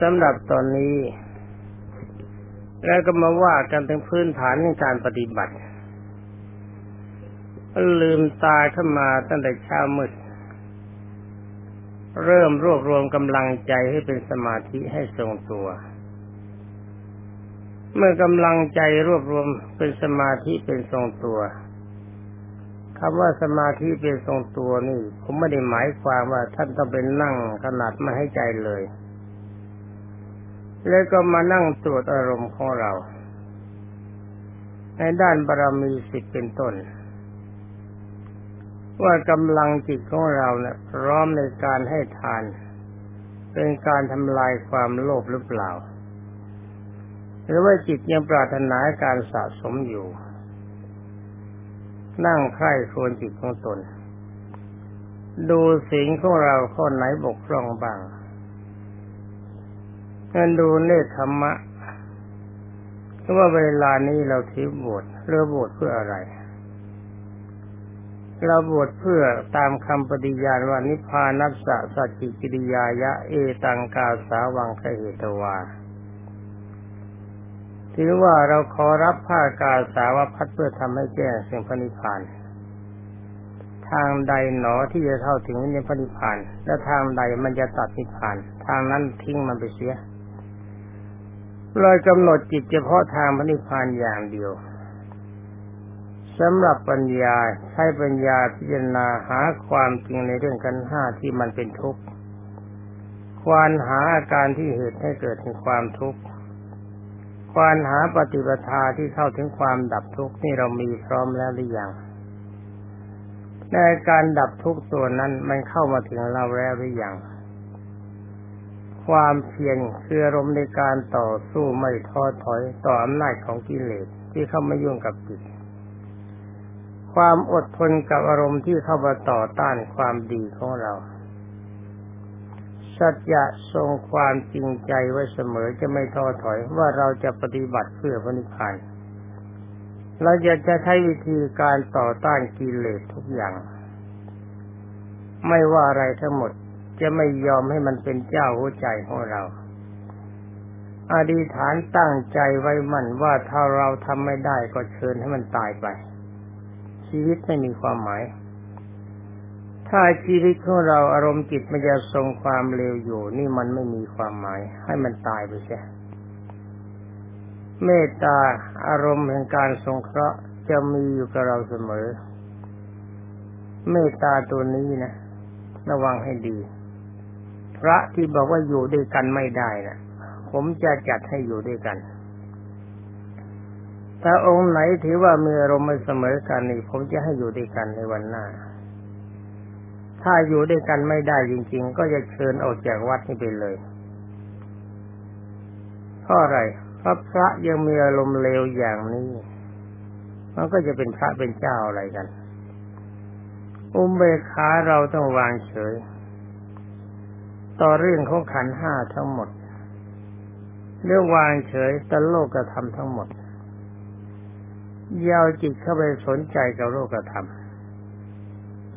สำหรับตอนนี้ แล้วก็มาว่ากันถึงพื้นฐานในการปฏิบัติ ลืมตาขึ้นมาตั้งแต่เช้ามืด เริ่มรวบรวมกำลังใจให้เป็นสมาธิให้ทรงตัว เมื่อกำลังใจรวบรวมเป็นสมาธิเป็นทรงตัวคำว่าสมาธิเป็นทรงตัวนี่ ผมไม่ได้หมายความว่าท่านต้องเป็นนั่งขนาดไม่ให้ใจเลย แล้วก็มานั่งตรวจอารมณ์ของเรา ในด้านบารมีสิบเป็นต้น ว่ากำลังจิตของเราเนะี่ยพร้อมในการให้ทาน เป็นการทำลายความโลภหรือเปล่า หรือว่าจิตยังปรารถนาการสะสมอยู่ นั่งใคร่ครวญจิตของตน ดูสิ่งของเราข้อไหนบกพร่องบ้าง งั้นดูเนธธรรมะว่าเวลานี้เราถือบวชเรือบวชเพื่ออะไร เราบวชเพื่อตามคำปฏิญาณว่านิพพานัสสะสัจจิกิริยายะ เอตังกาสาวังคเหตวาถือว่าเราขอรับผ้ากาสาวพัดเพื่อทำให้แจ้งสิ่งพระนิพพานทางใดหนอที่จะเข้าถึงนิพพานและทางใดมันจะตัดนิพพาน ทางนั้นทิ้งมันไปเสีย เลยกำหนดจิตเฉพาะทางพระนิพพานอย่างเดียวสำหรับปัญญาใช้ปัญญาพิจารณาหาความจริงในเรื่องกันห้าที่มันเป็นทุกข์ควานหาอาการที่เหตุให้เกิดถึงความทุกข์ควานหาปฏิปทาที่เข้าถึงความดับทุกข์นี่เรามีพร้อมแล้วหรือยังในการดับทุกข์ตัวนั้นมันเข้ามาถึงเราแล้วหรือยัง ความเพียรคืออารมณ์ในการต่อสู้ไม่ท้อถอยต่ออำนาจของกิเลสที่เข้ามายุ่งกับจิต ความอดทนกับอารมณ์ที่เข้ามาต่อต้านความดีของเรา สัจจะทรงความจริงใจไว้เสมอจะไม่ท้อถอยว่าเราจะปฏิบัติเพื่อพระนิพพานเราจะจะใช้วิธีการต่อต้านกิเลสทุกอย่าง ไม่ว่าอะไรทั้งหมด จะไม่ยอมให้มันเป็นเจ้าหัวใจของเราอธิฐานตั้งใจไว้มั่นว่าถ้าเราทำไม่ได้ก็เชิญให้มันตายไป ชีวิตไม่มีความหมาย ถ้าชีวิตของเราอารมณ์จิตมันจะทรงความเร็วอยู่ นี่มันไม่มีความหมาย ให้มันตายไปใช่เมตตาอารมณ์แห่งการทรงเคราะห์จะมีอยู่กับเราเสมอ เมตตาตัวนี้นะ ระวังให้ดี พระที่บอกว่าอยู่ด้วยกันไม่ได้นะผมจะจัดให้อยู่ด้วยกัน ถ้าองค์ไหนถือว่ามีอารมณ์ไม่เสมอกันนี่ผมจะให้อยู่ด้วยกันในวันหน้า ถ้าอยู่ด้วยกันไม่ได้จริง ๆ ก็จะเชิญออกจากวัดนี้ไปเลยเพราะอะไรพระพระยังมีอารมณ์เลวอย่างนี้ มันก็จะเป็นพระเป็นเจ้าอะไรกัน อุเบกขาเราต้องวางเฉย ต่อเรื่องของขันห้าทั้งหมดเรื่องวางเฉยต่อโลกธรรมทั้งหมดยาวจิตเข้าไปสนใจกับโลกธรรม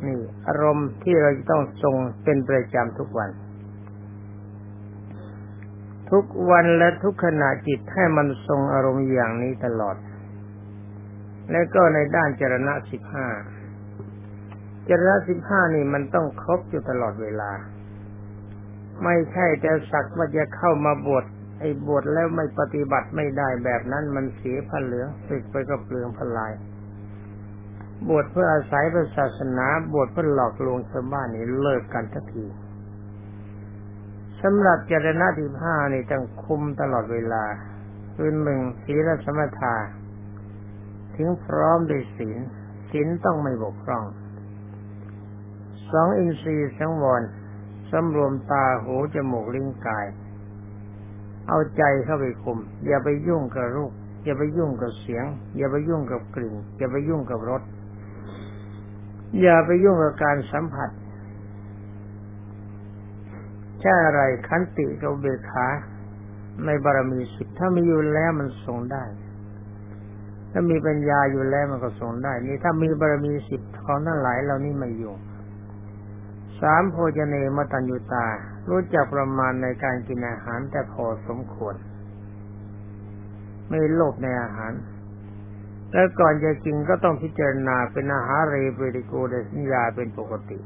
นี่ อารมณ์ที่เราจะต้องทรงเป็นประจำทุกวัน ทุกวันและทุกขณะจิตให้มันทรงอารมณ์อย่างนี้ตลอด และก็ในด้านจรณะสิบห้าจรณะสิบห้านี่มันต้องครบอยู่ตลอดเวลา ไม่ใช่แต่สักว่าจะเข้ามาบวชไอ้บวชแล้วไม่ปฏิบัติไม่ได้แบบนั้นมันเสียพันเหลืองสึกไปก็เปลืองพลาย บวชเพื่ออาศัยพระศาสนา บวชเพื่อหลอกลวงชาวบ้านนี่เลิกกันทันทีสำหรับเจรณะที่ห้านี่ต้องคุมตลอดเวลาคือหนึ่งศีลสมถะถึงพร้อมด้วยศีลศีลต้องไม่บกพร่องสองอินทรีย์สังวร สำรวมตาหูจมูกลิ้นกาย เอาใจเข้าไปคุม อย่าไปยุ่งกับรูป อย่าไปยุ่งกับเสียง อย่าไปยุ่งกับกลิ่น อย่าไปยุ่งกับรส อย่าไปยุ่งกับการสัมผัสแค่อะไรขันติกับเบขาในบารมีสิบถ้ามีอยู่แล้วมันส่งได้ ถ้ามีปัญญาอยู่แล้วมันก็ส่งได้ นี่ถ้ามีบารมีสิบของทั้งหลายเรานี่ไม่อยู่ สามโพจเนมตัญญูตา รู้จักประมาณในการกินอาหารแต่พอสมควร ไม่โลภในอาหาร แล้วก่อนจะกินก็ต้องพิจารณาเป็นอาหารเรเบริโกเดสัญญาเป็นปกติ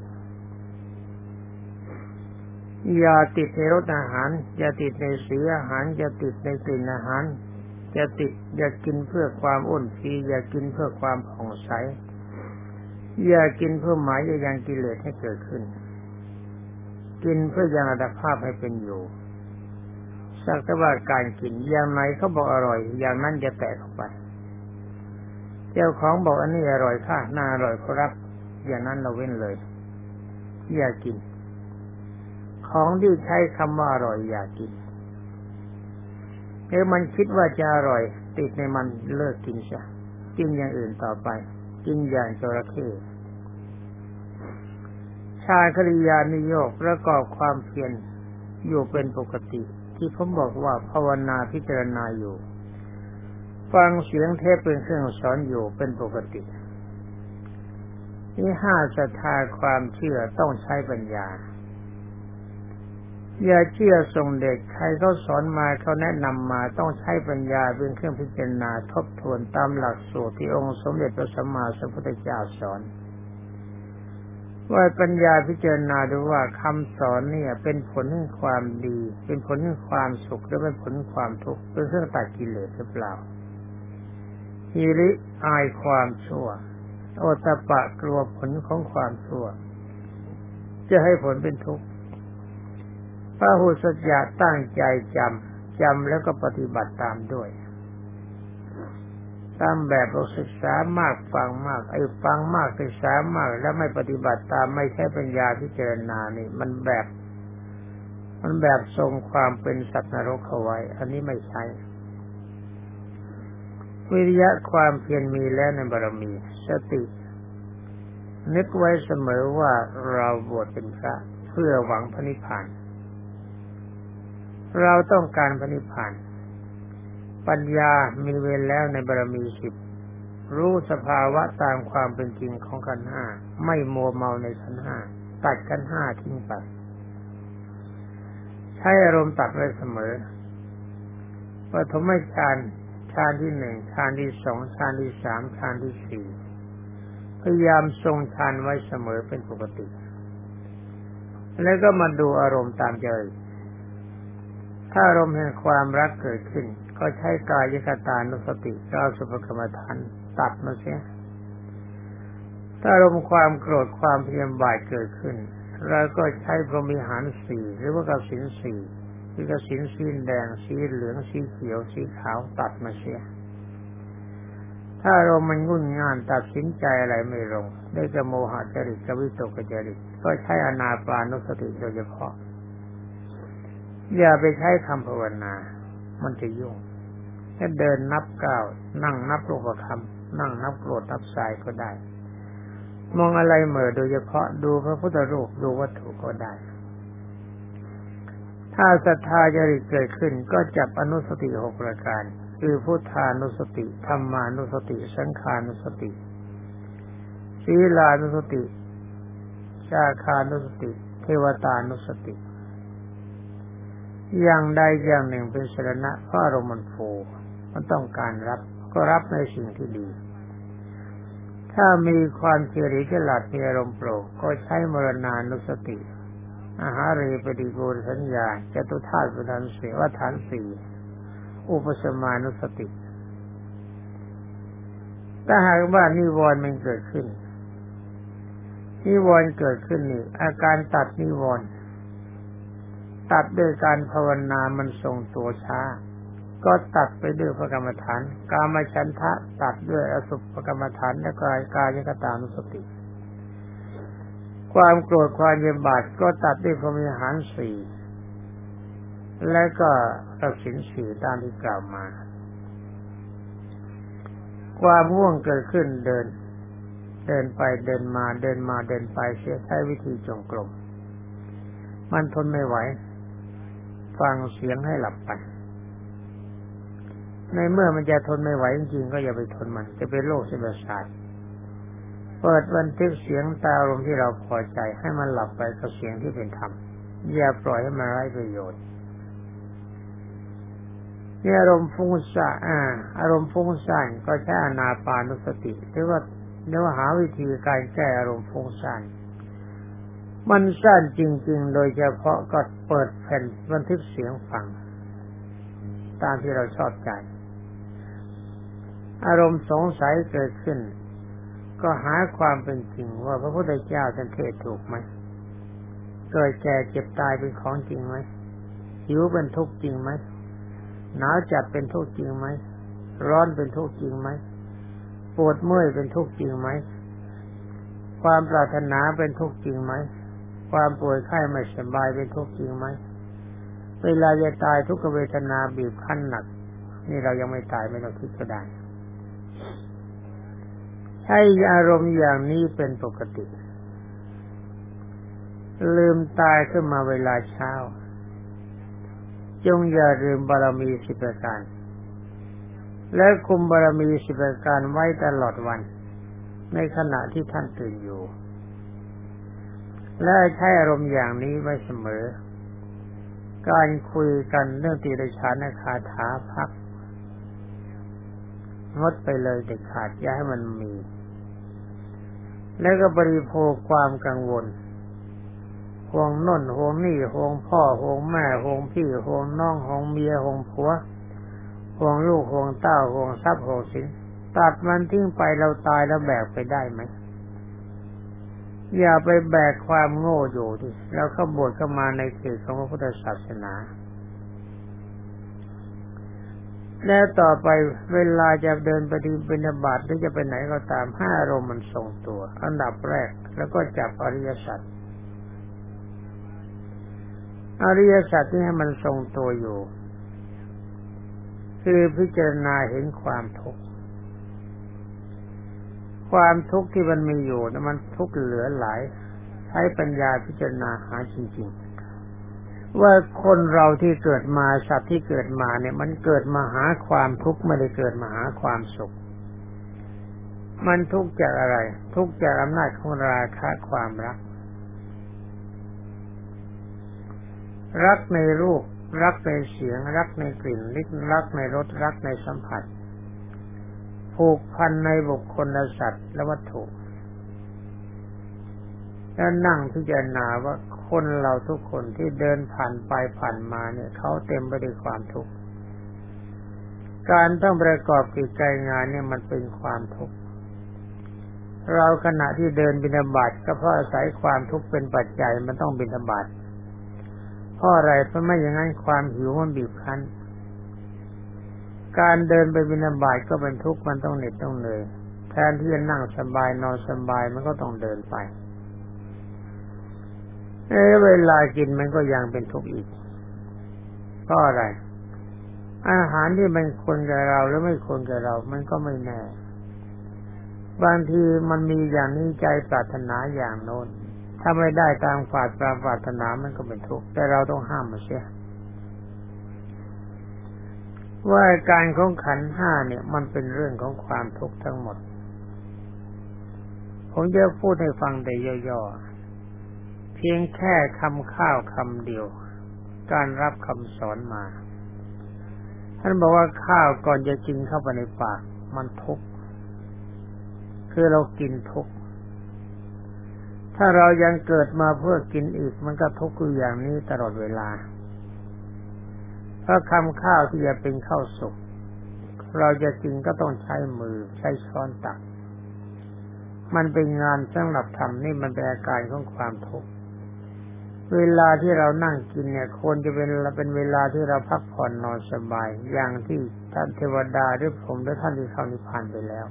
อย่าติดในรสอาหาร อย่าติดในสีอาหาร อย่าติดในกลิ่นอาหาร อย่าติดอย่ากินเพื่อความอ้วนฟีอย่ากินเพื่อความผ่องใส อย่ากินเพื่อหมายยังกิเลสให้เกิดขึ้น กินเพื่อยังอัตภาพให้เป็นอยู่สักแต่ว่าการกินอย่างไหนเขาบอกอร่อย อย่างนั้นจะแตกออกไป เจ้าของบอกอันนี้อร่อยค่ะน่าอร่อยครับ อย่างนั้นเราเว้นเลย อย่ากิน ของที่ใช้คำว่าอร่อยอย่ากินเอ้มันคิดว่าจะอร่อย ติดในมันเลิกกินซะกินอย่างอื่นต่อไป กินอย่างจระเข้ชาคริยานิโยกประกอบความเพียรอยู่เป็นปกติ ที่ผมบอกว่าภาวนาพิจารณาอยู่ ฟังเสียงเทพเป็นเครื่องสอนอยู่เป็นปกตินี่ห้าศรัทธาความเชื่อต้องใช้ปัญญา อย่าเชื่อทรงเด็กใครเขาสอนมาเขาแนะนำมาต้องใช้ปัญญาเป็นเครื่องพิจารณาทบทวนตามหลักสูตรที่องค์สมเด็จพระสัมมาสัมพุทธเจ้าสอนว่าปัญญาพิจารณาดูว่าคำสอนเนี่ย เป็นผลแห่งความดี เป็นผลแห่งความสุขหรือเป็นผลความทุกข์เป็นเครื่องตัดกิเลสหรือเปล่าฮิริอายความชั่ว โอตปะกลัวผลของความชั่ว จะให้ผลเป็นทุกข์ พระหุสัจจะตั้งใจจำจำแล้วก็ปฏิบัติตามด้วยตามแบบเราศึกษามากฟังมาก ไอ้ฟังมากศึกษามาก แล้วไม่ปฏิบัติตามไม่ใช่ปัญญาพิจารณานี่ มันแบบ มันแบบทรงความเป็นสัตว์นรกเอาไว้ อันนี้ไม่ใช่วิริยะความเพียรมีแล้วในบารมี สติ นึกไว้เสมอว่าเราบวชเป็นพระ เพื่อหวังพระนิพพาน เราต้องการพระนิพพานปัญญามีเวรแล้วในบารมีสิบรู้สภาวะตามความเป็นจริงของขันห้าไม่มัวเมาในขันห้าตัดขันห้าทิ้งไปใช้อารมณ์ตัดไว้เสมอปฐมฌานฌานที่หนึ่งฌานที่สองฌานที่สามฌานที่สี่พยายามทรงฌานไว้เสมอเป็นปกติ แล้วก็มาดูอารมณ์ตามใจ ถ้าอารมณ์แห่งความรักเกิดขึ้น ก็ใช้กายคตานุสติเก้าสุภกรรมฐานตัดมาเสียถ้าอารมณ์ความโกรธความเพียรบ่ายเกิดขึ้นเราก็ใช้พรหมิหารสี่หรือว่ากสินสี่คือกสินสีแดงสีเหลืองสีเขียวสีขาวตัดมาเสีย ถ้าเรามันงุ่นงานตัดสินใจอะไรไม่ลง ได้จะโมหะจริตกวิตกจริตก็ใช้อนาปานุสติโดยเฉพาะ อย่าไปใช้คำภาวนา มันจะยุ่งแค่เดินนับก้าวนั่งนับรูปคำนั่งนับโกรธนับสายก็ได้ มองอะไรเหม่อโดยเฉพาะดูพระพุทธรูปดูวัตถุก็ได้ ถ้าศรัทธาจริตเกิดขึ้นก็จับอนุสติหกประการ คือพุทธานุสติธรรมานุสติสังขานุสติศีลานุสติชาคานุสติ เทวตานุสติ อย่างใดอย่างหนึ่งเป็นสรณะเพราะอารมณ์มันโฟันต้องการรับก็รับในสิ่งที่ดี ถ้ามีความเฉลียวฉลาดมีอารมณ์โปร่งก็ใช้มรณานุสติ อาหารีปฏิโกสัญญาจตุธาตุประธานสี่วัฏานสี่อุปสมานุสติ ถ้าหากว่านิวรณ์มันเกิดขึ้นนิวรณ์เกิดขึ้นนี่อาการตัดนิวรณ์ ตัดด้วยการภาวนามันทรงตัวช้า ก็ตัดไปด้วยพระกรรมฐาน กามฉันทะตัดด้วยอสุภกรรมฐานและกายกายกตานุสติ ความโกรธความเย็นบาดก็ตัดด้วยพรมิหารสี่และก็ตัดสินสี่ตามที่กล่าวมา ความว่วงเกิดขึ้นเดิน เดินไปเดินมาเดินมาเดินไปเสียใช้วิธีจงกรมมันทนไม่ไหว ฟังเสียงให้หลับไป ในเมื่อมันจะทนไม่ไหวจริงๆก็อย่าไปทนมัน จะเป็นโรคเส้นประสาทเปิดบันทึกเสียงตาลมที่เราพอใจให้มันหลับไปกับเสียงที่เป็นธรรมอย่าปล่อยให้มันไร้ประโยชน์นี่อารมณ์ฟุ้งซ่านอารมณ์ฟุ้งซ่านก็ใช้อนาปานุสติหรือว่าเรียกว่าหาวิธีการแก้อารมณ์ฟุ้งซ่าน มันสั้นจริง ๆ โดยเฉพาะก็เปิดแผ่นบันทึกเสียงฟัง ตามที่เราชอบใจ อารมณ์สงสัยเกิดขึ้น ก็หาความเป็นจริงว่าพระพุทธเจ้าท่านเทศถูกไหมเกิดแก่เจ็บตายเป็นของจริงไหมหิวเป็นทุกข์จริงไหมหนาวจัดเป็นทุกข์จริงไหมร้อนเป็นทุกข์จริงไหมปวดเมื่อยเป็นทุกข์จริงไหมความปรารถนาเป็นทุกข์จริงไหม ความป่วยไข้ไม่สบายเป็นทุกข์จริงไหมเวลาจะตายทุกขเวทนาบีบคั้นหนัก นี่เรายังไม่ตายไม่ต้องคิดก็ได้ให้อารมณ์อย่างนี้เป็นปกติ ลืมตายขึ้นมาเวลาเช้า จงอย่าลืมบารมีสิบประการ และคุมบารมีสิบประการไว้ตลอดวัน ในขณะที่ท่านตื่นอยู่ และใช้อารมณ์อย่างนี้ไว้เสมอ การคุยกันเรื่องตีรชานคาถาพักงดไปเลยเด็ดขาดอย่าให้มันมี แล้วก็บริโภคความกังวลห่วงน่นห่วงนี่ห่วงพ่อห่วงแม่ห่วงพี่ห่วงน้องห่วงเมียห่วงผัวห่วงลูกห่วงเต้าห่วงทรัพย์ห่วงสินตัดมันทิ้งไปเราตายแล้วแบกไปได้ไหม อย่าไปแบกความโง่อยู่ดิแล้วเข้าบวชเข้ามาในเขตของพระพุทธศาสนา แล้วต่อไปเวลาจะเดินปดีบินาบาตหรือจะไปไหนก็ตามห้าอารมณ์มันทรงตัว อันดับแรกแล้วก็จับอริยสัจอริยสัจที่ให้มันทรงตัวอยู่ คือพิจารณาเห็นความทุกข์ ความทุกข์ที่มันมีอยู่นะมันทุกข์เหลือหลาย ใช้ปัญญาพิจารณาหาจริงๆ ว่าคนเราที่เกิดมาสัตว์ที่เกิดมาเนี่ย มันเกิดมาหาความทุกข์ไม่ได้เกิดมาหาความสุข มันทุกข์จากอะไร ทุกข์จากอำนาจของราคะความรัก รักในรูป รักในเสียง รักในกลิ่นลิ้รักในรสรักในสัมผัส ผูกพันในบุคคลและสัตว์และวัตถุแล้วนั่งพิจารณาว่าคนเราทุกคนที่เดินผ่านไปผ่านมาเนี่ยเขาเต็มไปด้วยความทุกข์ การต้องประกอบกิจการงานเนี่ยมันเป็นความทุกข์ เราขณะที่เดินบินาบาตก็เพราะอาศัยความทุกข์เป็นปัจจัยมันต้องบินาบาตเพราะอะไรเพราะไม่อย่างนั้นความหิวมันบีบคั้น การเดินไปบินาบาตก็เป็นทุกข์มันต้องเหน็ดต้องเหนื่อยแทนที่จะนั่งสบายนอนสบายมันก็ต้องเดินไปเอเวลากินมันก็ยังเป็นทุกข์อีกเพราะอะไร อาหารที่มันคนกับเราหรือไม่คนกับเรา มันก็ไม่แน่ บางทีมันมีอย่างนี้ใจปรารถนาอย่างโน้นถ้าไม่ได้ตามฝาดปราปรารถนามันก็เป็นทุกข์แต่เราต้องห้ามมันเสีย ว่าการของขันห้าเนี่ย มันเป็นเรื่องของความทุกข์ทั้งหมด ผมจะพูดให้ฟังแต่ย่อๆ เพียงแค่คำข้าวคำเดียว การรับคำสอนมา ท่านบอกว่าข้าวก่อนจะกินเข้าไปในปาก มันทุกข์ คือเรากินทุกข์ ถ้าเรายังเกิดมาเพื่อกินอีก มันก็ทุกข์อยู่อย่างนี้ตลอดเวลา เพราะคำข้าวที่จะเป็นข้าวสุกเราจะกินก็ต้องใช้มือใช้ช้อนตัก มันเป็นงานสำหรับทำนี่มันเป็นอาการของความทุกข์เวลาที่เรานั่งกินเนี่ยควรจะเป็นเป็นเวลาที่เราพักผ่อนนอนสบาย อย่างที่ท่านเทวดาหรือผมหรือท่านที่เข้านิพพานไปแล้ว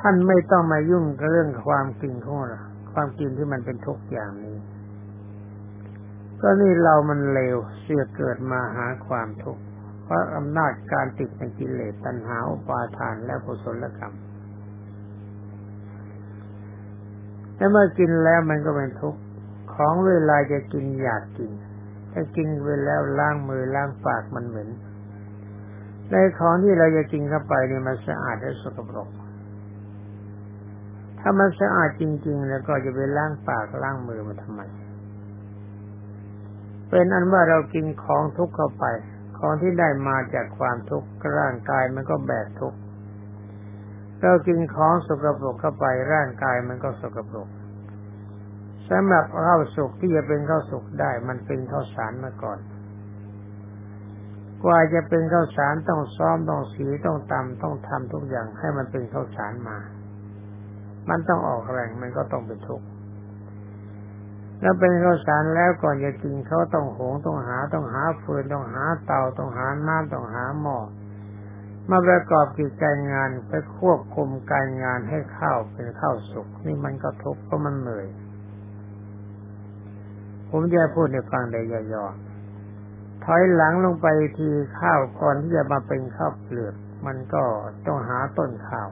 ท่านไม่ต้องมายุ่งกับเรื่องความกินของเราความกินที่มันเป็นทุกข์อย่างนี้ ก็นี่เรามันเลวเสื่อเกิดมาหาความทุกข์เพราะอำนาจการติดในกิเลสตัณหาอุปาทานและกุศลกรรมแต่เมื่อกินแล้วมันก็เป็นทุกข์ของเวลาจะกินอยากกินถ้ากินไปแล้วล้างมือล้างปากมันเหม็นในของที่เราจะกินเข้าไปนี่มันสะอาดและสกปรก ถ้ามันสะอาดจริง ๆ แล้วก็จะไปล้างปากล้างมือมาทำไม เป็นอันว่าเรากินของทุกข์เข้าไป ของที่ได้มาจากความทุกข์ร่างกายมันก็แบกทุกข์เรากินของสกปรกเข้าไปร่างกายมันก็สกปรกสำหรับข้าวสุกที่จะเป็นข้าวสุกได้ มันเป็นข้าวสารมาก่อน กว่าจะเป็นข้าวสารต้องซ้อมต้องสีต้องตำต้องทำทุกอย่างให้มันเป็นข้าวสารมา มันต้องออกแรงมันก็ต้องเป็นทุกข์ แล้วเป็นข้าวสารแล้วก่อนจะกินเขาต้องหงต้องหาต้องหาฟืนต้องหาเตาต้องหาน้ำต้องหาหม้อมาประกอบกิจการงานไปควบคุมการงานให้ข้าวเป็นข้าวสุกนี่มันก็ทุกข์เพราะมันเหนื่อยผมจะพูดในฟังได้ย่อๆถอยหลังลงไปทีข้าวก่อนที่จะมาเป็นข้าวเปลือกมันก็ต้องหาต้นข้าว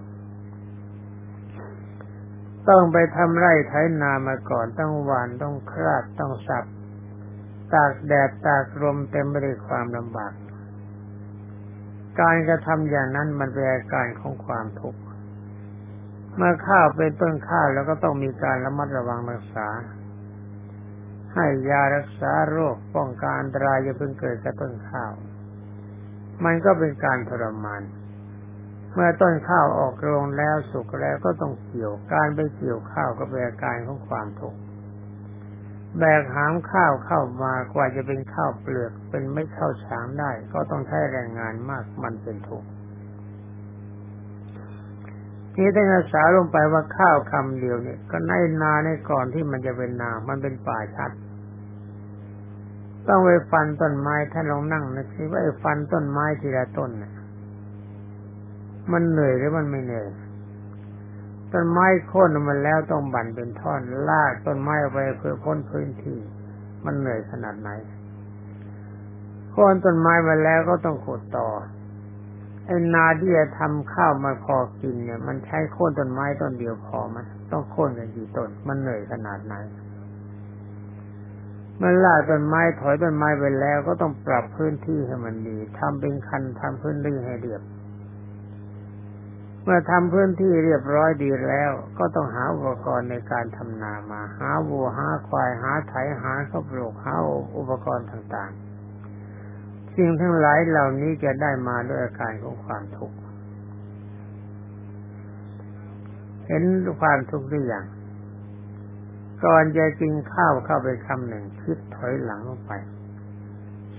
ต้องไปทำไร่ไถนามาก่อนต้องหวานต้องคราดต้องสับตากแดดตากลมเต็มไปด้วยความลำบาก การกระทำอย่างนั้นมันเป็นอาการของความทุกข์เมื่อข้าวเป็นต้นข้าวแล้วก็ต้องมีการระมัดระวังรักษา ให้ยารักษาโรคป้องกันอันตรายจะเพิ่งเกิดกับต้นข้าว มันก็เป็นการทรมานเเมื่อต้นข้าวออกโรงแล้วสุกแล้วก็ต้องเกี่ยวการไปเกี่ยวข้าวก็เป็นอาการของความทุกข์แบกหามข้าวเข้ามากว่าจะเป็นข้าวเปลือกเป็นไม่ข้าวฉางได้ ก็ต้องใช้แรงงานมากมันเป็นทุกข์ที่ได้อาสาลงไปว่าข้าวคำเดียวเนี่ย ก็ในนาในก่อนที่มันจะเป็นนา มันเป็นป่าชัด ต้องไปฟันต้นไม้ท่านลองนั่งนะคิว่าไอ้ฟันต้นไม้ทีละต้นเนี่ย มันเหนื่อยหรือมันไม่เหนื่อยต้นไม้โค่นมันแล้วต้องบั่นเป็นท่อนลากต้นไม้ไปเพื่อพ้นพื้นที่ มันเหนื่อยขนาดไหนโค่นต้นไม้มาแล้วก็ต้องขุดต่อไอ้นาที่จะทำข้าวมาพอกินเนี่ย มันใช้โค่นต้นไม้ต้นเดียวพอมันต้องโค่นกันกี่ต้น มันเหนื่อยขนาดไหนมันลากต้นไม้ถอยต้นไม้ไปแล้วก็ต้องปรับพื้นที่ให้มันดีทำเป็นคันทำพื้นที่ให้เรียบ เมื่อทำพื้นที่เรียบร้อยดีแล้ว ก็ต้องหาอุปกรณ์ในการทำนามา หาวัวหาควายหาไถหาข้าวปลูกหาอุปกรณ์ต่างๆ สิ่งทั้งหลายเหล่านี้จะได้มาด้วยอาการของความทุกข์เห็นความทุกข์หรือยังก่อนจะกินข้าวเข้าไปคำหนึ่งคิดถอยหลังลงไป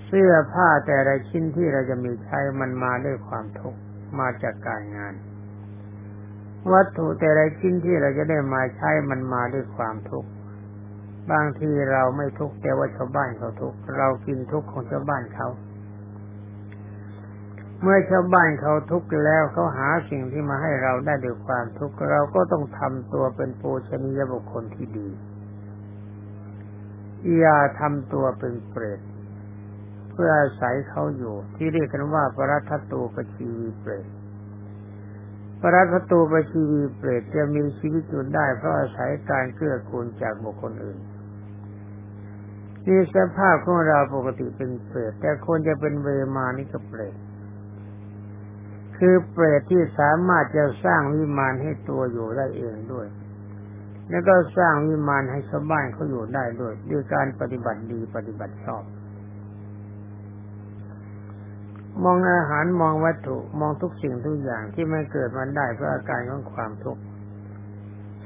เสื้อผ้าแต่ละชิ้นที่เราจะมีใช้มันมาด้วยความทุกข์มาจากการงาน วัตถุแต่ละชิ้นที่เราจะได้มาใช้มันมาด้วยความทุกข์บางทีเราไม่ทุกข์แต่ว่าชาวบ้านเขาทุกข์เรากินทุกข์ของชาวบ้านเขา เมื่อชาวบ้านเขาทุกข์แล้วเขาหาสิ่งที่มาให้เราได้ด้วยความทุกข์เราก็ต้องทำตัวเป็นปูชนียบุคคลที่ดีอย่าทำตัวเป็นเปรตเพื่ออาศัยเขาอยู่ที่เรียกกันว่าปรัตตูปชีวีเปรต พระรัตตูปชีวีเปรตจะมีชีวิตอยู่ได้เพราะอาศัยการเกื้อกูลจากบุคคลอื่นนี่สภาพของเราปกติเป็นเปรตแต่คนจะเป็นเวมานี่ก็เปรตคือเปรตที่สามารถจะสร้างวิมานให้ตัวอยู่ได้เองด้วย แล้วก็สร้างวิมานให้ชาวบ้านเขาอยู่ได้ด้วยด้วยการปฏิบัติดีปฏิบัติชอบ มองอาหารมองวัตถุมองทุกสิ่งทุกอย่างที่ไม่เกิดมันได้เพราะอาการของความทุกข์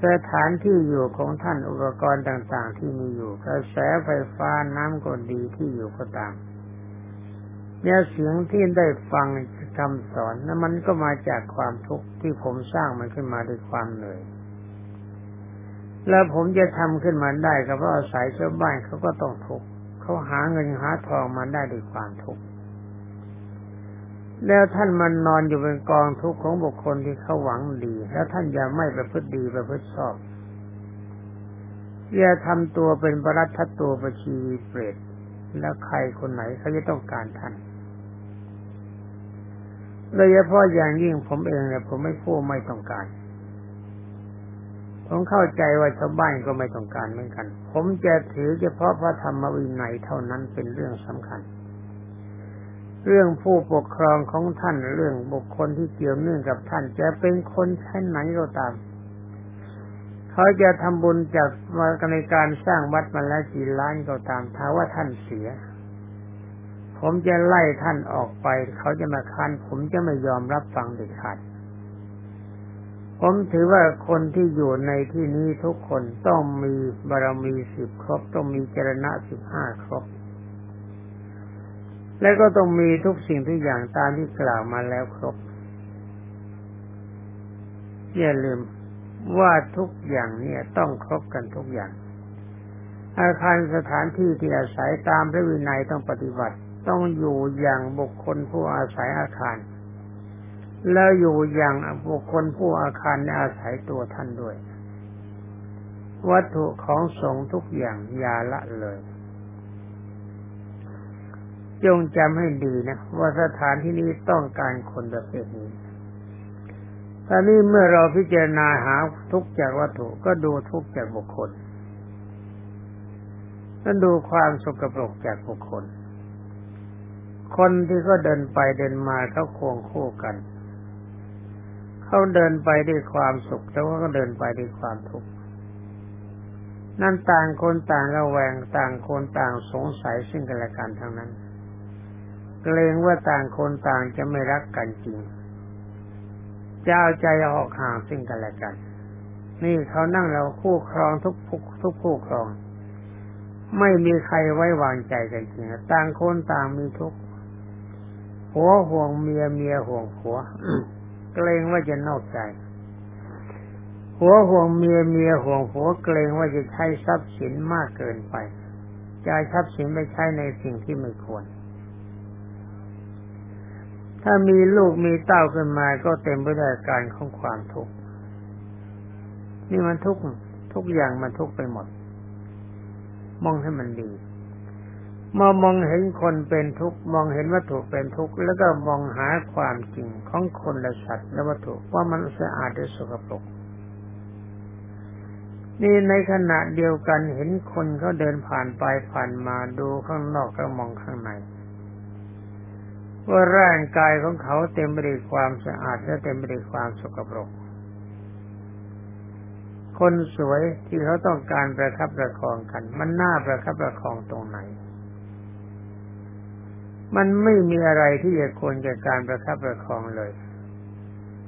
สถานที่อยู่ของท่านอุปกรณ์ต่างๆ ที่มีอยู่กระแสไฟฟ้าน้ำก็ดีที่อยู่ก็ตามเนี่ยเสียงที่ได้ฟังคำสอนนั้นมันก็มาจากความทุกข์ที่ผมสร้างมันขึ้นมาด้วยความเหนื่อยแล้วผมจะทำขึ้นมาได้ก็เพราะอาศัยชาวบ้านเขาก็ต้องทุกข์เขาหาเงินหาทองมาได้ด้วยความทุกข์ แล้วท่านมันนอนอยู่เป็นกองทุกข์ของบุคคลที่เขาหวังดี แล้วท่านอย่าไม่ประพฤติดีประพฤติชอบอย่าทำตัวเป็นปรัตทัตตัวประชีวีเปรตแล้วใครคนไหนเขาจะต้องการท่านโดยเฉพาะอย่างยิ่งผมเองเนี่ยผมไม่พูดไม่ต้องการ ผมเข้าใจว่าชาวบ้านก็ไม่ต้องการเหมือนกัน ผมจะถือเฉพาะพระธรรมวินัยเท่านั้นเป็นเรื่องสำคัญ เรื่องผู้ปกครองของท่านเรื่องบุคคลที่เกี่ยวเนื่องกับท่านจะเป็นคนชั้นไหนก็ตาม เขาจะทำบุญจากมาในการสร้างวัดมาแล้วกี่ล้านก็ตามถ้าว่าท่านเสีย ผมจะไล่ท่านออกไป เขาจะมาค้านผมจะไม่ยอมรับฟังเด็ดขาดผมถือว่าคนที่อยู่ในที่นี้ทุกคนต้องมีบารมีสิบครบ ต้องมีจรณะสิบห้าครบ และก็ต้องมีทุกสิ่งทุกอย่างตามที่กล่าวมาแล้วครบ อย่าลืมว่าทุกอย่างเนี่ยต้องครบกันทุกอย่าง อาคารสถานที่ที่อาศัยตามพระวินัยต้องปฏิบัติ ต้องอยู่อย่างบุคคลผู้อาศัยอาคาร แล้วอยู่อย่างบุคคลผู้อาคารในอาศัยตัวท่านด้วย วัตถุของสงฆ์ทุกอย่างอย่าละเลย จงจำให้ดีนะว่าสถานที่นี้ต้องการคนประเภทนี้ตอนนี้เมื่อเราพิจารณาหาทุกจากวัตถุก็ดูทุกจากบุคคลก็ดูความสกปรกจากบุคคล คนที่เขาเดินไปเดินมาเขาควงคู่กัน เขาเดินไปด้วยความสุขแต่ว่าก็เดินไปด้วยความทุกข์นั่นต่างคนต่างระแวงต่างคนต่างสงสัยซึ่งกันและกันทั้งนั้น เกรงว่าต่างคนต่างจะไม่รักกันจริงจะเอาใจออกห่างซึ่งกันและกัน นี่เขานั่งเราคู่ครองทุกทุกคู่ครอง ไม่มีใครไว้วางใจกันจริงต่างคนต่างมีทุกผัวห่วงเมียเมียห่วงผัวเกรงว่าจะนอกใจผัวห่วงเมียเมียห่วงผัวเกรงว่าจะใช้ทรัพย์สินมากเกินไปจะทรัพย์สินไปใช้ในสิ่งที่ไม่ควร ถ้ามีลูกมีเต้าขึ้นมาก็เต็มไปด้วยการของความทุกข์นี่มันทุกข์ทุกอย่างมันทุกข์ไปหมด มองให้มันดีมอมองเห็นคนเป็นทุกข์มองเห็นวัตถุเป็นทุกข์แล้วก็มองหาความจริงของคนและสัตว์และวัตถุว่ามันสะอาดหรือสกปรกนี่ในขณะเดียวกันเห็นคนเขาเดินผ่านไปผ่านมาดูข้างนอกก็มองข้างใน ว่าร่างกายของเขาเต็มไปด้วยความสะอาดและเต็มไปด้วยความสกปรก คนสวยที่เขาต้องการประคับประคองกัน มันน่าประคับประคองตรงไหน มันไม่มีอะไรที่จะควรแก่การประคับประคองเลย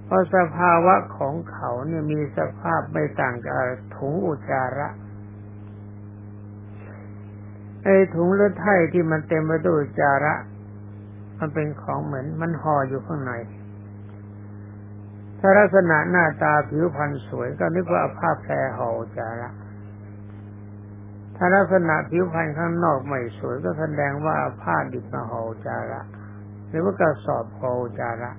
เพราะสภาวะของเขาเนี่ยมีสภาพไม่ต่างกับถุงอุจจาระไอ้ถุงเลือดไถ่ที่มันเต็มไปด้วยอุจจาระ มันเป็นของเหมือนมันห่ออยู่ข้างใน ถ้าลักษณะหน้าตาผิวพรรณสวยก็นึกว่าผ้าแพรห่อจาระถ้าลักษณะผิวพรรณข้างนอกไม่สวยก็แสดงว่าผ้าดิบมาห่อจาระหรือว่ากระสอบห่อจาระ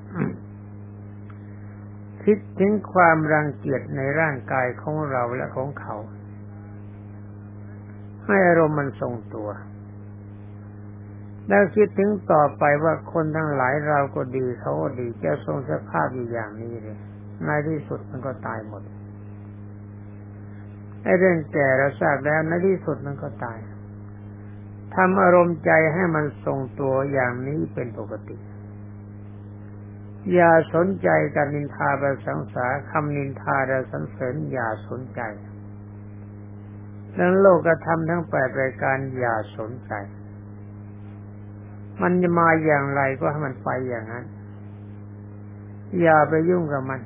คิดถึงความรังเกียจในร่างกายของเราและของเขา ให้อารมณ์มันทรงตัว แล้วคิดถึงต่อไปว่าคนทั้งหลายเราก็ดีเขาก็ดีจะทรงสภาพอยู่อย่างนี้เลยในที่สุดมันก็ตายหมดไอ้เรื่องแก่เราทราบแล้วในที่สุดมันก็ตายทำอารมณ์ใจให้มันทรงตัวอย่างนี้เป็นปกติ อย่าสนใจการนินทาประสังสาคำนินทาและสังเสริญอย่าสนใจเรื่องโลกธรรมทั้งแปดรายการอย่าสนใจ มันจะมาอย่างไรก็ให้มันไปอย่างนั้น อย่าไปยุ่งกับมัน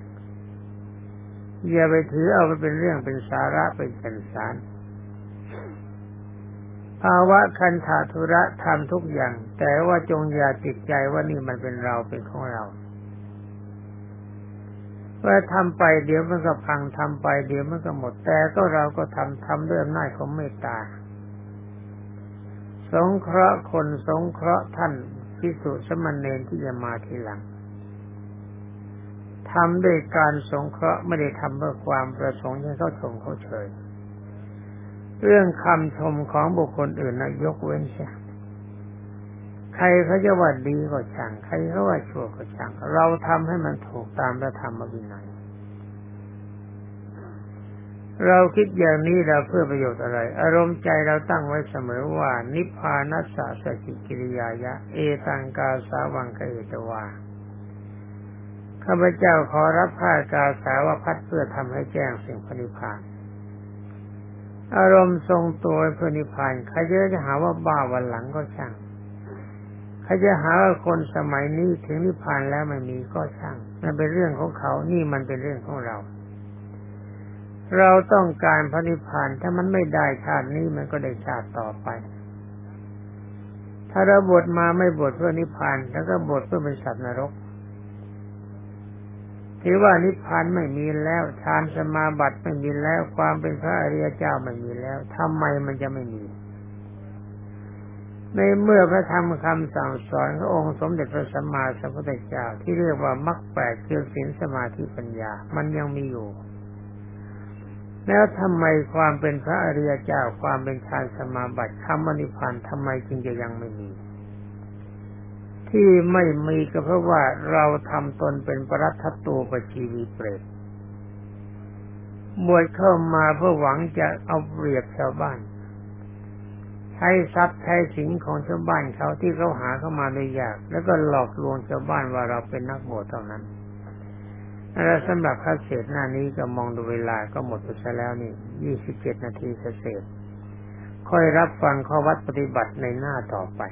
อย่าไปถือเอาไปเป็นเรื่องเป็นสาระเป็นแก่นสารภาวะคันธาธุระทำทุกอย่าง แต่ว่าจงอย่าติดใจว่านี่มันเป็นเราเป็นของเราว่าทำไปเดี๋ยวมันก็พังทำไปเดี๋ยวมันก็หมดแต่ก็เราก็ทำทำด้วยอำนาจของเมตตา สงเคราะห์คนสงเคราะห์ท่านพิสุสมณเณรที่จะมาทีหลังทำด้วยการสงเคราะห์ไม่ได้ทำเพื่อความประสงค์ให้เขาชมเขาเฉย เรื่องคำชมของบุคคลอื่นนะยกเว้นใช่ใครเขาจะว่าดีก็ช่าง ใครเขาว่าชั่วก็ช่าง เราทำให้มันถูกตามพระธรรมวินัย เราคิดอย่างนี้เราเพื่อประโยชน์อะไร อารมณ์ใจเราตั้งไว้เสมอว่า นิพพานัสสะสกิกิริยายะ เอตังกาสาวังกเอตวาข้าพเจ้าขอรับผ้ากาสาวพัดเพื่อทำให้แจ้งสิ่งพนิพาน อารมณ์ทรงตัวเพื่อนิพพานใครจะหาว่าบ้าวันหลังก็ช่างใครจะหาว่าคนสมัยนี้ถึงนิพพานแล้วไม่มีก็ช่าง มันเป็นเรื่องของเขา นี่มันเป็นเรื่องของเรา เราต้องการพระนิพพานถ้ามันไม่ได้ชาตินี้มันก็ได้ชาติต่อไป ถ้าเราบวชมาไม่บวชเพื่อนิพพานแล้วก็บวชเพื่อเป็นสัตว์นรกถือว่านิพพานไม่มีแล้วฌานสมาบัติไม่มีแล้วความเป็นพระอริยเจ้าไม่มีแล้วทำไมมันจะไม่มี ในเมื่อพระธรรมคำสั่งสอนขององค์สมเด็จพระสัมมาสัมพุทธเจ้าที่เรียกว่ามรรคแปดคือศีลสมาธิปัญญา มันยังมีอยู่ แล้วทำไมความเป็นพระอริยเจ้าความเป็นฌานสมาบัติคำมนิพพานทำไมจึงจะยังไม่มี ที่ไม่มีก็เพราะว่าเราทำตนเป็นปรัตตูปชีวีเปรตบวชเข้ามาเพื่อหวังจะเอาเปรียบชาวบ้าน ใช้ทรัพย์ใช้สินของชาวบ้านเขาที่เขาหาเข้ามาโดยยาก แล้วก็หลอกลวงชาวบ้านว่าเราเป็นนักบวชเท่านั้น แล้วสำหรับพระเศษหน้านี้ก็มองดูเวลาก็หมดไปแล้วนี่ยี่สิบเจ็ดนาทีเศษค่อยรับฟังข้อวัดปฏิบัติในหน้าต่อไป